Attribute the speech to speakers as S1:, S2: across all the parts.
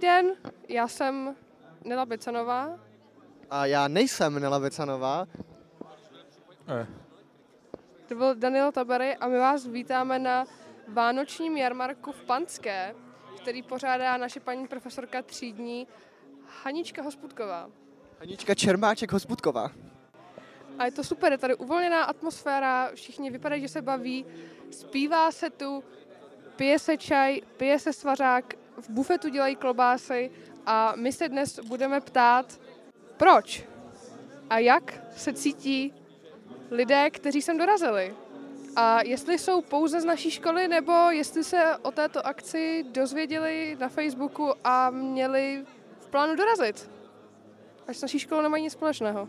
S1: Den, já jsem Nela Becanová.
S2: A já nejsem Nela Vecanová.
S1: To byl Daniel Tabery a my vás vítáme na Vánočním jarmarku v Panské, který pořádá naše paní profesorka třídní Hanička Hospudková.
S2: Hanička Čermáček Hospudková.
S1: A je to super, je tady uvolněná atmosféra, všichni vypadají, že se baví, zpívá se tu, pije se čaj, pije se svařák, v bufetu dělají klobásy a my se dnes budeme ptát, proč a jak se cítí lidé, kteří sem dorazili. A jestli jsou pouze z naší školy, nebo jestli se o této akci dozvěděli na Facebooku a měli v plánu dorazit. Až s naší školou nemají nic společného.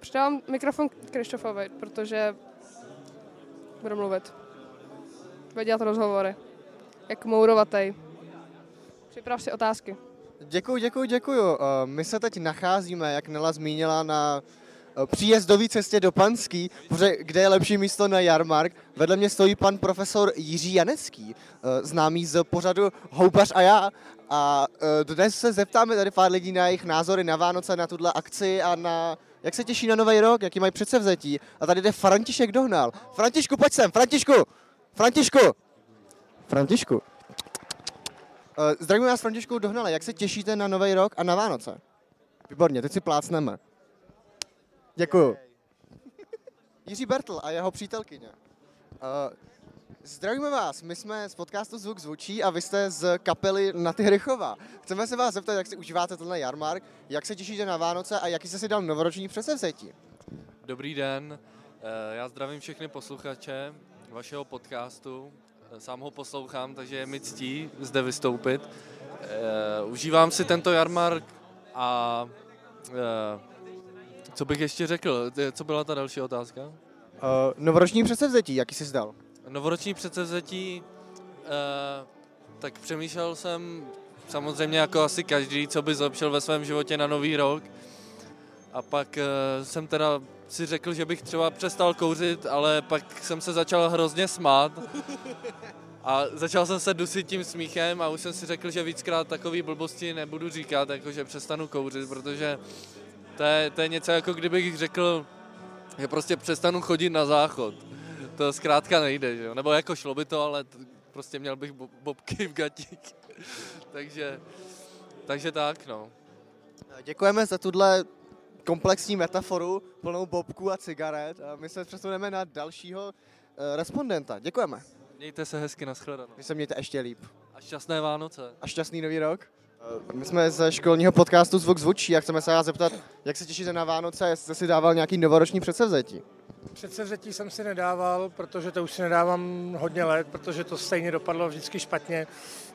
S1: Předávám mikrofon Krištofovi, protože budu mluvit. Bude dělat rozhovory. Jak mourovatej. Připrav si otázky.
S2: Děkuji, děkuji, děkuji. My se teď nacházíme, jak Nela zmínila, na eh, příjezdové cestě do Panský, protože kde je lepší místo na jarmark. Vedle mě stojí pan profesor Jiří Janecký, eh, známý z pořadu Houpař a já. A eh, dnes se zeptáme tady pár lidí na jejich názory na Vánoce, na tuhle akci a na jak se těší na nový rok, jaký mají předsevzetí. A tady jde František Dohnal. Františku, pojď sem, Františku! Františku! Františku. Uh, zdravím vás, Františku Dohnale. Jak se těšíte na Nový rok a na Vánoce? Výborně, teď si plácneme. Děkuju. Jiří Bertl a jeho přítelkyně. Uh, zdravíme vás, my jsme z podcastu Zvuk zvučí a vy jste z kapely Na ty Hrychova. Chceme se vás zeptat, jak si užíváte tenhle jarmark, jak se těšíte na Vánoce a jaký jste si dal novoroční předsevzetí.
S3: Dobrý den, Eh, já zdravím všechny posluchače vašeho podcastu. Sám ho poslouchám, takže je mi ctí zde vystoupit. Eh, Užívám si tento jarmark a eh, co bych ještě řekl? Eh, Co byla ta další otázka?
S2: Uh, novoroční předsevzetí, jaký jsi zdal?
S3: Novoroční předsevzetí, eh, tak přemýšlel jsem samozřejmě jako asi každý, co by zlepšil ve svém životě na nový rok. A pak eh, jsem teda si řekl, že bych třeba přestal kouřit, ale pak jsem se začal hrozně smát. A začal jsem se dusit tím smíchem a už jsem si řekl, že víckrát takový blbosti nebudu říkat, jako že přestanu kouřit, protože to je, to je něco jako kdybych řekl, že prostě přestanu chodit na záchod. To zkrátka nejde, že jo? Nebo jako šlo by to, ale prostě měl bych bo- bobky v gatích. takže, takže tak, no.
S2: Děkujeme za tuhle komplexní metaforu plnou bobků a cigaret. A my se přesuneme na dalšího uh, respondenta. Děkujeme.
S3: Mějte se hezky, nashledanou.
S2: Vy se mějte ještě líp.
S3: A šťastné Vánoce.
S2: A šťastný nový rok. Eh, My jsme ze školního podcastu Zvuk zvučí a chceme se vás zeptat, jak se těšíte na Vánoce, jestli jste si dával nějaký novoroční předsevzetí.
S4: Předsevzetí jsem si nedával, protože to už si nedávám hodně let, protože to stejně dopadlo vždycky špatně,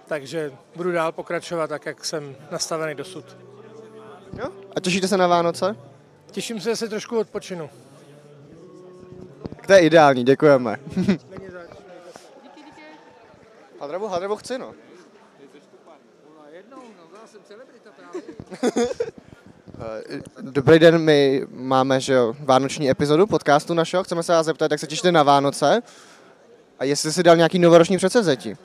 S4: takže budu dál pokračovat tak, jak jsem nastavený dosud.
S2: Jo? A těšíte se na Vánoce?
S4: Těším se, že si trošku odpočinu.
S2: Tak to je ideální, děkujeme. Hadrabu, hadrabu chci, no. Eh, Dobrý den, my máme že jo, vánoční epizodu podcastu našeho. Chceme se vás zeptat, jak se těšíte na Vánoce a jestli si dal nějaký novoroční předsevzetí.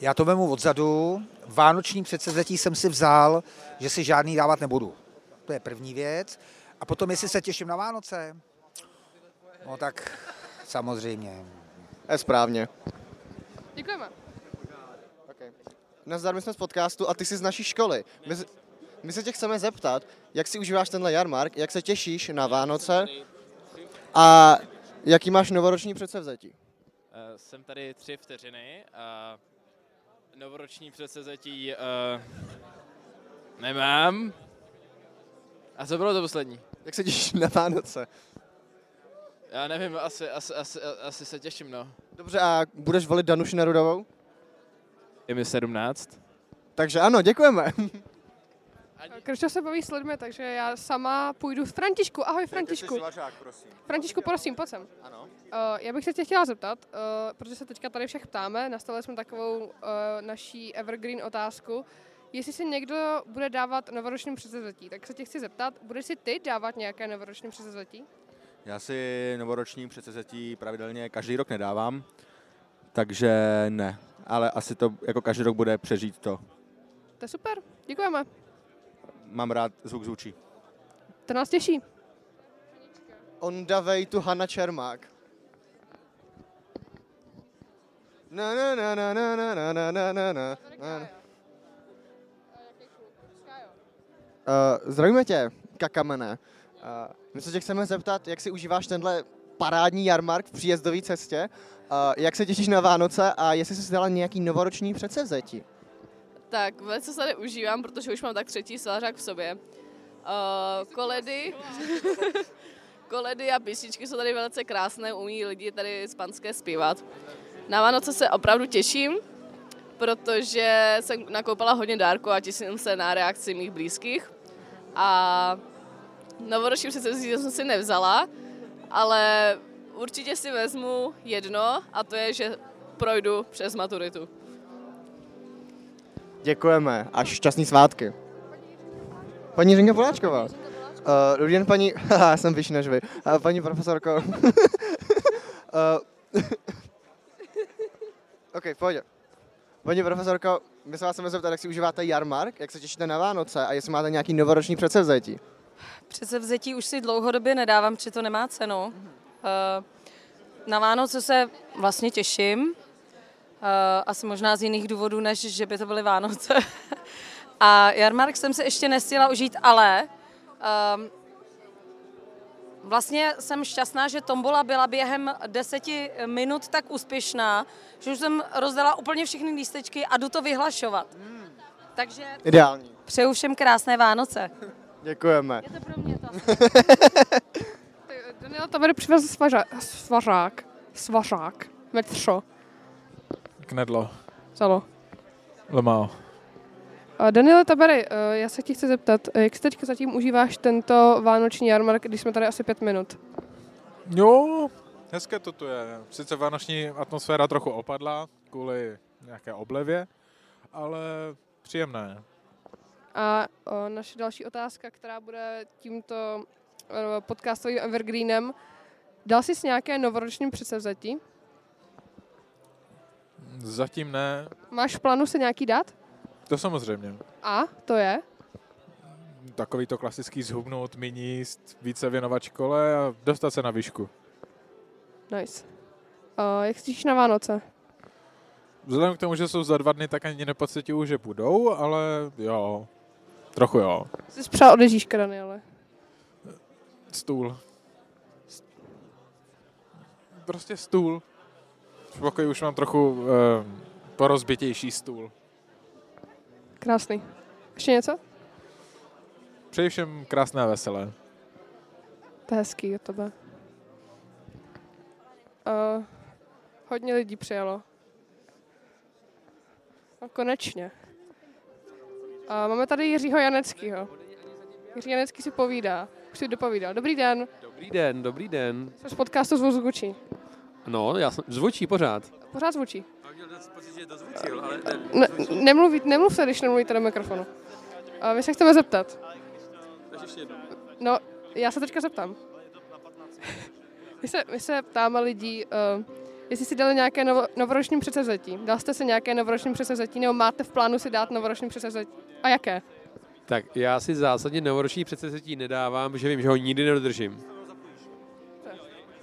S5: Já to vemu odzadu. Vánoční předsevzetí jsem si vzal, že si žádný dávat nebudu. To je první věc. A potom, jestli se těším na Vánoce, no tak samozřejmě.
S2: Je správně.
S1: Děkujeme.
S2: Okay. Nazdar, my jsme z podcastu a ty jsi z naší školy. My, se- my se tě chceme zeptat, jak si užíváš tenhle jarmark, jak se těšíš na Vánoce a jaký máš novoroční předsevzetí.
S6: Uh, jsem tady tři vteřiny. Uh, novoroční předsevzetí uh, nemám. A co bylo to poslední?
S2: Jak se těšíš na Vánoce?
S6: Já nevím, asi, asi, asi, asi se těším, no.
S2: Dobře, a budeš volit Danuši Nerudovou?
S6: Je mi 17.
S2: Takže ano, děkujeme.
S1: Krištof se baví s lidmi, takže já sama půjdu s Františku. Ahoj Františku. Františku, prosím, pojď sem.
S2: Ano.
S1: Uh, já bych se tě chtěla zeptat, uh, protože se teďka tady všech ptáme, nastavili jsme takovou uh, naší evergreen otázku, jestli si někdo bude dávat novoroční předsevzetí, tak se tě chci zeptat, budeš si ty dávat nějaké novoroční předsevzetí?
S7: Já si novoroční předsevzetí pravidelně každý rok nedávám, takže ne. Ale asi to jako každý rok bude přežít to.
S1: To je super, děkujeme.
S7: Mám rád zvuk zvučí.
S1: To nás těší.
S2: On way to Hanna Čermák. Na na na na na na na na na na na. Uh, zdravíme tě, kakamene. Uh, my se tě chceme zeptat, jak si užíváš tenhle parádní jarmark v příjezdové cestě, uh, jak se těšíš na Vánoce a jestli jsi si dala nějaký novoroční předsevzetí.
S8: Tak velice se tady užívám, protože už mám tak třetí svářák v sobě. Uh, koledy, koledy a písničky jsou tady velice krásné, umí lidi tady z panské zpívat. Na Vánoce se opravdu těším, protože jsem nakoupila hodně dárků a těším se na reakci mých blízkých. A novoroční předsevzetí jsem si nevzala, ale určitě si vezmu jedno a to je, že projdu přes maturitu.
S2: Děkujeme a šťastný svátky. Paní Řinka Poláčková. Uh, dobrý den, paní... Já jsem vyšší než vy. Uh, paní profesorko. uh, OK, pojď. Paní profesorko, my se vás chceme zeptat, jak si užíváte jarmark, jak se těšíte na Vánoce a jestli máte nějaký novoroční předsevzetí.
S9: Předsevzetí už si dlouhodobě nedávám, či to nemá cenu. Eh, Na Vánoce se vlastně těším, eh, asi možná z jiných důvodů, než že by to byly Vánoce. A jarmark jsem se ještě nestihla užít, ale ehm, vlastně jsem šťastná, že tombola byla během deseti minut tak úspěšná, že už jsem rozdala úplně všechny lístečky a jdu to vyhlašovat. Takže
S2: Ideální.
S9: přeju všem krásné Vánoce.
S2: Děkujeme.
S9: Je to pro mě to.
S1: Daniel tady přivez svařa, svařák. Svařák. Metřo.
S10: Knedlo.
S1: Zalo.
S10: Lemao.
S1: Daniele Tabery, eh, já se ti chci zeptat, eh, jak si teďka zatím užíváš tento vánoční jarmark, když jsme tady asi pět minut?
S10: Jo, hezké to tu je. Sice vánoční atmosféra trochu opadla kvůli nějaké oblevě, ale příjemné.
S1: A o, naše další otázka, která bude tímto eh, podcastovým evergreenem. Dal jsi nějaké novoroční předsevzetí?
S10: Zatím ne,
S1: Máš v plánu se nějaký dát?
S10: To samozřejmě.
S1: A, to je?
S10: Takový to klasický zhubnout, méně jíst, více věnovat škole a dostat se na výšku.
S1: Nice. A jak se těšíš na Vánoce?
S10: Vzhledem k tomu, že jsou za dva dny, tak ani nepocituju, že budou, ale jo, trochu jo.
S1: Jsi přál od Ježíška, Daniele.
S10: Stůl. Prostě stůl. V pokoji už mám trochu eh, porozbitější stůl.
S1: Krásný. Ještě něco?
S10: Přeji všem krásné a veselé.
S1: To je hezký od tebe. Uh, hodně lidí přijelo. No konečně. Uh, máme tady Jiřího Janeckýho. Jiří Janecký si povídá. Už si dopovídal. Dobrý den.
S11: Dobrý den, dobrý den.
S1: Jsem z podcastu Zvoz zvučí.
S11: No, já jsem, zvučí pořád.
S1: Pořád zvučí.
S11: Zvučil, ale
S1: Ne, nemluví, nemluvte, když nemluvíte do mikrofonu. Uh, my se chceme zeptat. No, já se teďka zeptám. my, se, my se ptáme lidí, uh, jestli si dali nějaké novo, novoroční předsevzetí. Dal jste si nějaké novoroční předsevzetí, nebo máte v plánu si dát novoroční předsevzetí? A jaké?
S11: Tak já si zásadně novoroční předsevzetí nedávám, že vím, že ho nikdy nedodržím.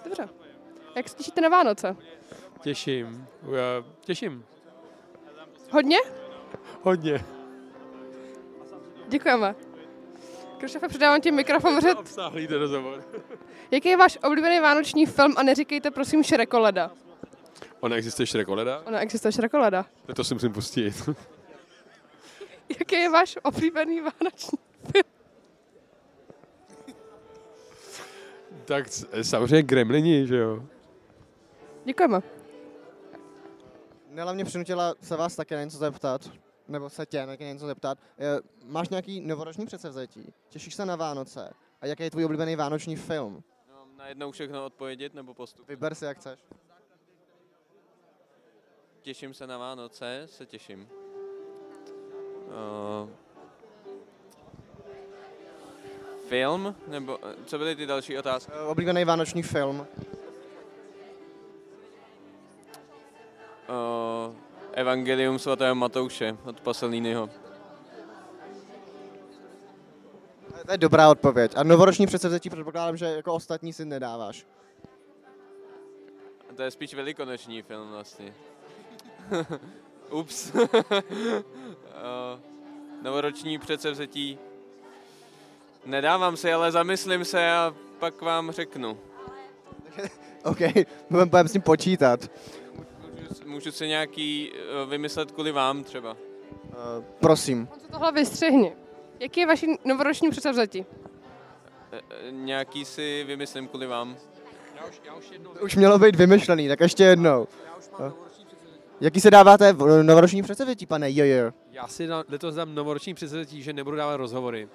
S1: Dobře. Jak se těšíte na Vánoce?
S11: Těším. Já těším.
S1: Hodně?
S11: Hodně.
S1: Děkujeme. Krištofe, předávám ti mikrofon. Řet.
S11: Obsáhlý ten rozhovor.
S1: Jaký je váš oblíbený vánoční film a neříkejte prosím Šrekoleda.
S11: Ona existuje Šrekoleda?
S1: Ona existuje Šrekoleda.
S11: To si musím pustit.
S1: Jaký je váš oblíbený vánoční
S11: tak s- samozřejmě Gremlini, že jo.
S1: Děkujeme.
S2: Nela mě přinutila se vás také na něco zeptat, nebo se tě na něco zeptat. Eh, Máš nějaký novoroční předsevzetí? Těšíš se na Vánoce? A jaký je tvůj oblíbený vánoční film?
S6: Mám najednou všechno odpovědět nebo postup?
S2: Vyber si, jak chceš.
S6: Těším se na Vánoce, se těším. Uh, film? Nebo eh, co byly ty další otázky?
S2: Oblíbený vánoční film?
S6: Evangelium svatého Matouše od Pasolínyho.
S2: To je dobrá odpověď. A novoroční předsevzetí předpokládám, že jako ostatní si nedáváš.
S6: To je spíš velikonoční film vlastně. Ups. Novoroční předsevzetí. Nedávám si, ale zamyslím se a pak vám řeknu.
S2: OK, budeme budem s tím počítat.
S6: Můžu, si nějaký eh, vymyslet kvůli vám třeba.
S2: Uh, prosím.
S1: Tohle vystřihni. Jaký je vaši novoroční předsevzetí?
S6: Eh, Nějaký si vymyslím kvůli vám.
S2: Už mělo být vymyšlený, tak ještě jednou. Uh, Jaký se dáváte v novoroční předsevzetí, pane Jojo?
S11: Já si na, letos dám novoroční předsevzetí, že nebudu dávat rozhovory.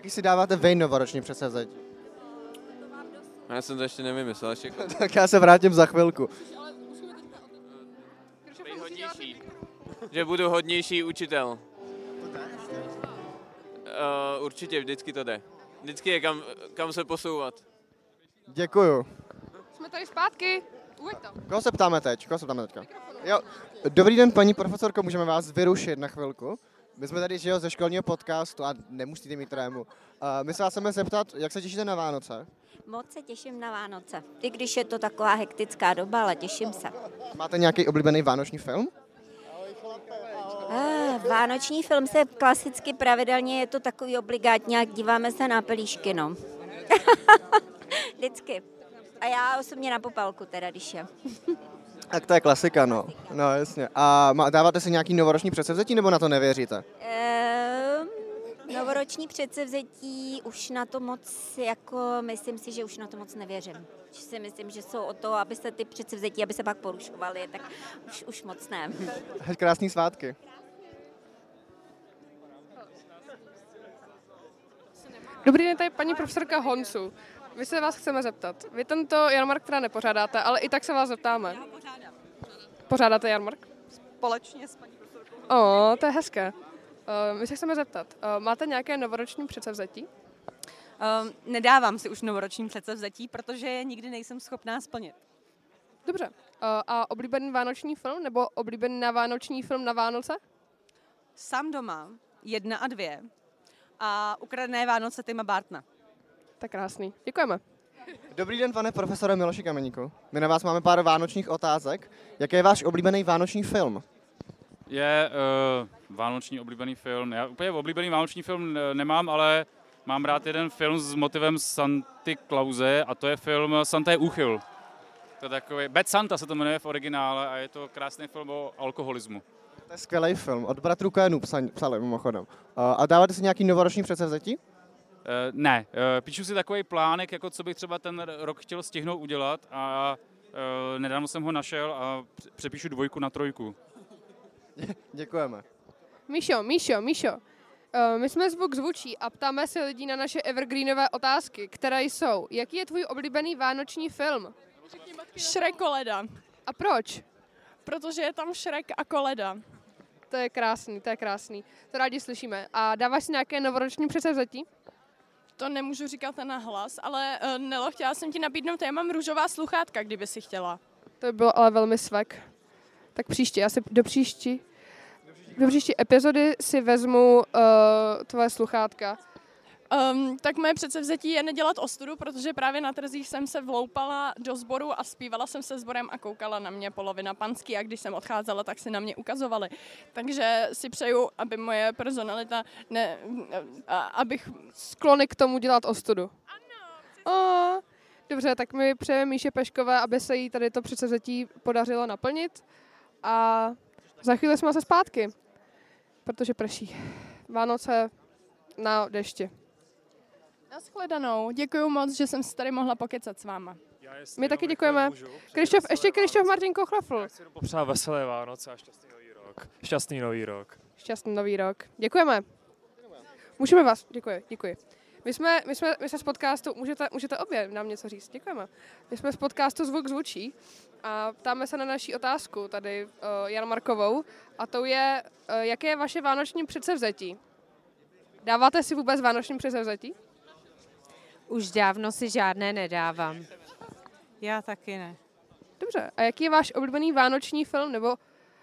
S2: Jaký si dáváte vy novoroční předsevzetí?
S6: Já jsem to ještě nevymyslel. Ještě...
S2: tak já se vrátím za chvilku.
S6: Hodnější. Že budu hodnější učitel. Uh, určitě, vždycky to jde. Vždycky je kam, kam se posouvat.
S2: Děkuju.
S1: Jsme tady zpátky. Uveď to.
S2: Koho se ptáme teď? Koho se ptáme teďka? Jo. Dobrý den, paní profesorko, můžeme vás vyrušit na chvilku? My jsme tady že jo, ze školního podcastu a nemusíte mít trému. Uh, my se vás chceme zeptat, jak se těšíte na Vánoce?
S12: Moc se těším na Vánoce. I když je to taková hektická doba, ale těším se.
S2: Máte nějaký oblíbený vánoční film?
S12: Ah, vánoční film se klasicky pravidelně, je to takový obligátní, jak díváme se na pelíšky, no. Vždycky. A já osobně na popelku teda, když je.
S2: Tak to je klasika, no. No, jasně. A dáváte si nějaký novoroční předsevzetí, nebo na to nevěříte?
S12: Ehm, novoroční předsevzetí už na to moc, jako myslím si, že už na to moc nevěřím. Že si myslím, že jsou o to, aby se ty předsevzetí, aby se pak porušovaly, tak už, už moc ne.
S2: Ať krásný svátky.
S1: Dobrý den, tady paní profesorka Honsu. My se vás chceme zeptat. Vy tento jarmark teda nepořádáte, ale i tak se vás zeptáme. Já pořádám. Pořádáte jarmark?
S13: Společně s paní profesorkou.
S1: O, to je hezké. Uh, my se chceme zeptat, uh, máte nějaké novoroční předsevzetí?
S13: Um, nedávám si už novoroční předsevzetí, protože je nikdy nejsem schopná splnit.
S1: Dobře. Uh, a oblíbený vánoční film nebo oblíbený na vánoční film na Vánoce?
S13: Sám doma, jedna a dvě. A ukradené Vánoce Tima Bartna.
S1: Tak krásný. Děkujeme.
S2: Dobrý den, pane profesore Miloši Kameníku. My na vás máme pár vánočních otázek. Jaký je váš oblíbený vánoční film?
S14: je uh, vánoční oblíbený film. Já úplně oblíbený vánoční film eh, nemám, ale mám rád jeden film s motivem Santy Clause a to je film Santa je úchyl. To je takový, Bad Santa se to jmenuje v originále a je to krásný film o alkoholismu.
S2: To je skvělý film. Od bratrů Coenů psa- psali mimochodem. Uh, a dáváte si nějaký novoroční předsevzetí?
S14: Uh, ne, uh, píšu si takový plánek, jako co bych třeba ten rok chtěl stihnout udělat a uh, nedávno jsem ho našel a pře- přepíšu dvojku na trojku.
S2: Děkujeme.
S1: Míšo, Míšo, Míšo. My jsme zvuk zvučí a ptáme se lidí na naše evergreenové otázky, které jsou, jaký je tvůj oblíbený vánoční film?
S15: Shrek Koleda.
S1: A proč?
S15: Protože je tam Shrek a Koleda.
S1: To je krásný, to je krásný. To rádi slyšíme. A dáváš si nějaké novoroční předsevzetí?
S15: To nemůžu říkat na hlas, ale uh, Nelo, chtěla jsem ti nabídnout, já mám růžová sluchátka, kdyby si chtěla.
S1: To by bylo ale velmi svek. Tak příště, já si do příští, do příští epizody si vezmu uh, tvoje sluchátka.
S15: Um, tak moje předsevzetí je nedělat ostudu, protože právě na trzích jsem se vloupala do sboru a zpívala jsem se sborem a koukala na mě polovina panský a když jsem odcházela, tak si na mě ukazovali. Takže si přeju, aby moje personalita, ne, a, abych...
S1: Sklony k tomu dělat ostudu. Ano. Dobře, tak mi přejeme Míše Peškové, aby se jí tady to předsevzetí podařilo naplnit. A za chvíli jsme se zpátky, protože prší. Vánoce na dešti.
S15: Naschledanou. Děkuji moc, že jsem si tady mohla pokecat s váma.
S1: My taky děkujeme. Krištof, ještě Krištof Martin Kochlafl.
S16: Popřát veselé Vánoce a šťastný nový rok. Šťastný nový rok.
S1: Šťastný nový rok. Děkujeme. Můžeme vás, děkuji, děkuji. My jsme, my jsme, my jsme z podcastu, můžete, můžete obě nám něco říct, děkujeme. My jsme z podcastu Zvuk zvučí a ptáme se na naší otázku tady uh, Jan Markovou a to je, uh, jaké je vaše vánoční předsevzetí? Dáváte si vůbec vánoční předsevzetí?
S17: Už dávno si žádné nedávám.
S13: Já taky ne.
S1: Dobře, a jaký je váš oblíbený vánoční film nebo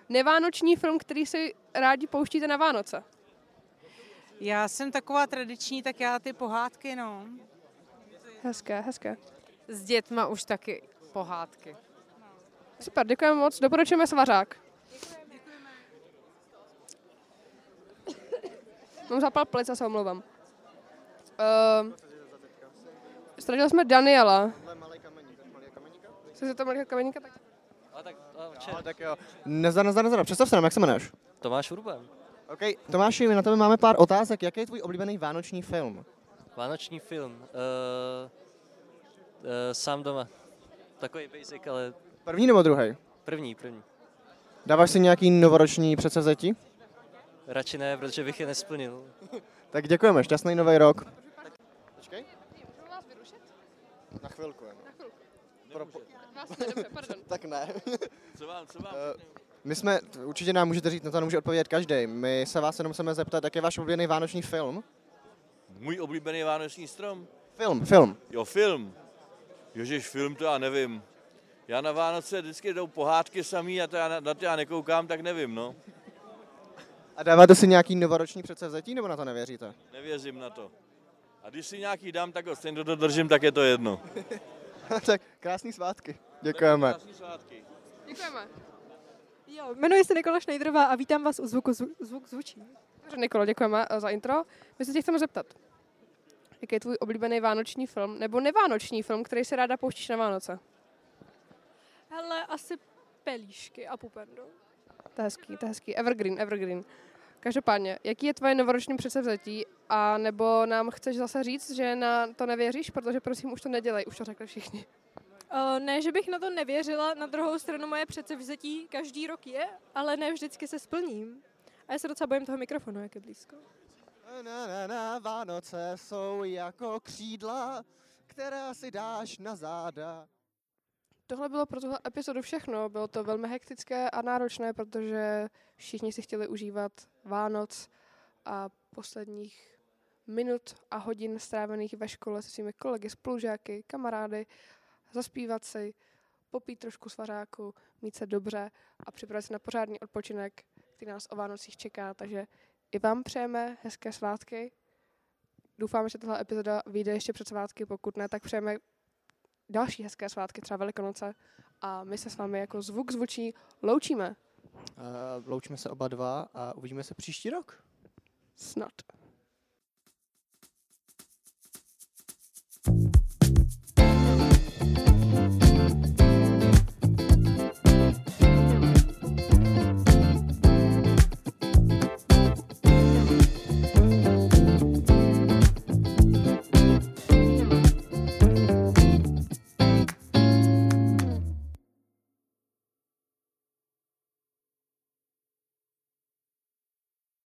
S1: nevánoční film, který si rádi pouštíte na Vánoce?
S13: Já jsem taková tradiční, tak já ty pohádky, no.
S1: Hezké, hezké.
S17: S dětma už taky pohádky.
S1: Super, děkujeme moc. Doporučujeme svařák. Mám zapal plic, já se omlouvám. Uh, ztratili jsme Daniela. Jsi to malý kameníka? Tak...
S18: A tak, a
S2: No, tak jo. Nezdar, nezdar, nezdar. Představ se nám, jak se jmenuješ?
S18: Tomáš Urban.
S2: OK, Tomáši, my na tebe máme pár otázek. Jaký je tvůj oblíbený vánoční film?
S18: Vánoční film. Uh, uh, sám doma. Takový basic, ale
S2: První nebo druhý?
S18: první, první.
S2: Dáváš si nějaký novoroční předsevzetí?
S18: Radši ne, protože bych je nesplnil.
S2: Tak děkujeme, šťastný nový rok. Na chvilku jenom. Pro... tak ne.
S6: Co vám, co vám?
S2: Eh, My jsme, určitě nám můžete říct, na to nemůže odpovědět každý. My se vás jenom chceme zeptat, jak je váš oblíbený vánoční film?
S19: Můj oblíbený vánoční strom?
S2: Film, film.
S19: Jo, film. Ježiš, film to já nevím. Já na Vánoce vždycky jdou pohádky samý a to já, na, na to já nekoukám, tak nevím, no.
S2: A dáváte si nějaký novoroční předsevzetí, nebo na to nevěříte?
S19: Nevěřím na to. A když si nějaký dám, tak ho stejně to dodržím, tak je to jedno.
S2: tak krásný svátky. Děkujeme.
S19: Krásný svátky.
S1: Děkujeme.
S20: Jo, jmenuji se Nikola Šnejdrová a vítám vás u zvuku zvu, zvuk zvučí.
S1: Dobře, Nikolo, děkujeme eh, za intro. My se tě chceme zeptat, jaký je tvůj oblíbený vánoční film nebo nevánoční film, který si ráda pouštíš na Vánoce?
S20: Hele, asi pelíšky a pupendo.
S1: To je hezký, to je hezký. Evergreen, evergreen. Každopádně, jaký je tvoje novoroční předsevzetí a nebo nám chceš zase říct, že na to nevěříš, protože prosím už to nedělej, už to řekli všichni.
S20: Uh, ne, že bych na to nevěřila, na druhou stranu moje předsevzetí každý rok je, ale ne vždycky se splním. A já se docela bojím toho mikrofonu, jak je blízko.
S2: Na, na, na, Vánoce jsou jako křídla, která si dáš na záda.
S1: Tohle bylo pro tuhle epizodu všechno. Bylo to velmi hektické a náročné, protože všichni si chtěli užívat Vánoc a posledních minut a hodin strávených ve škole se svými kolegy, spolužáky, kamarády, zaspívat si, popít trošku svařáku, mít se dobře a připravit se na pořádný odpočinek, který nás o Vánocích čeká. Takže i vám přejeme hezké svátky. Doufáme, že tahle epizoda vyjde ještě před svátky, pokud ne, tak přejeme další hezké svátky, třeba Velikonoce. A my se s vámi jako zvuk zvučí loučíme.
S2: Uh, loučíme se oba dva a uvidíme se příští rok.
S1: Snad.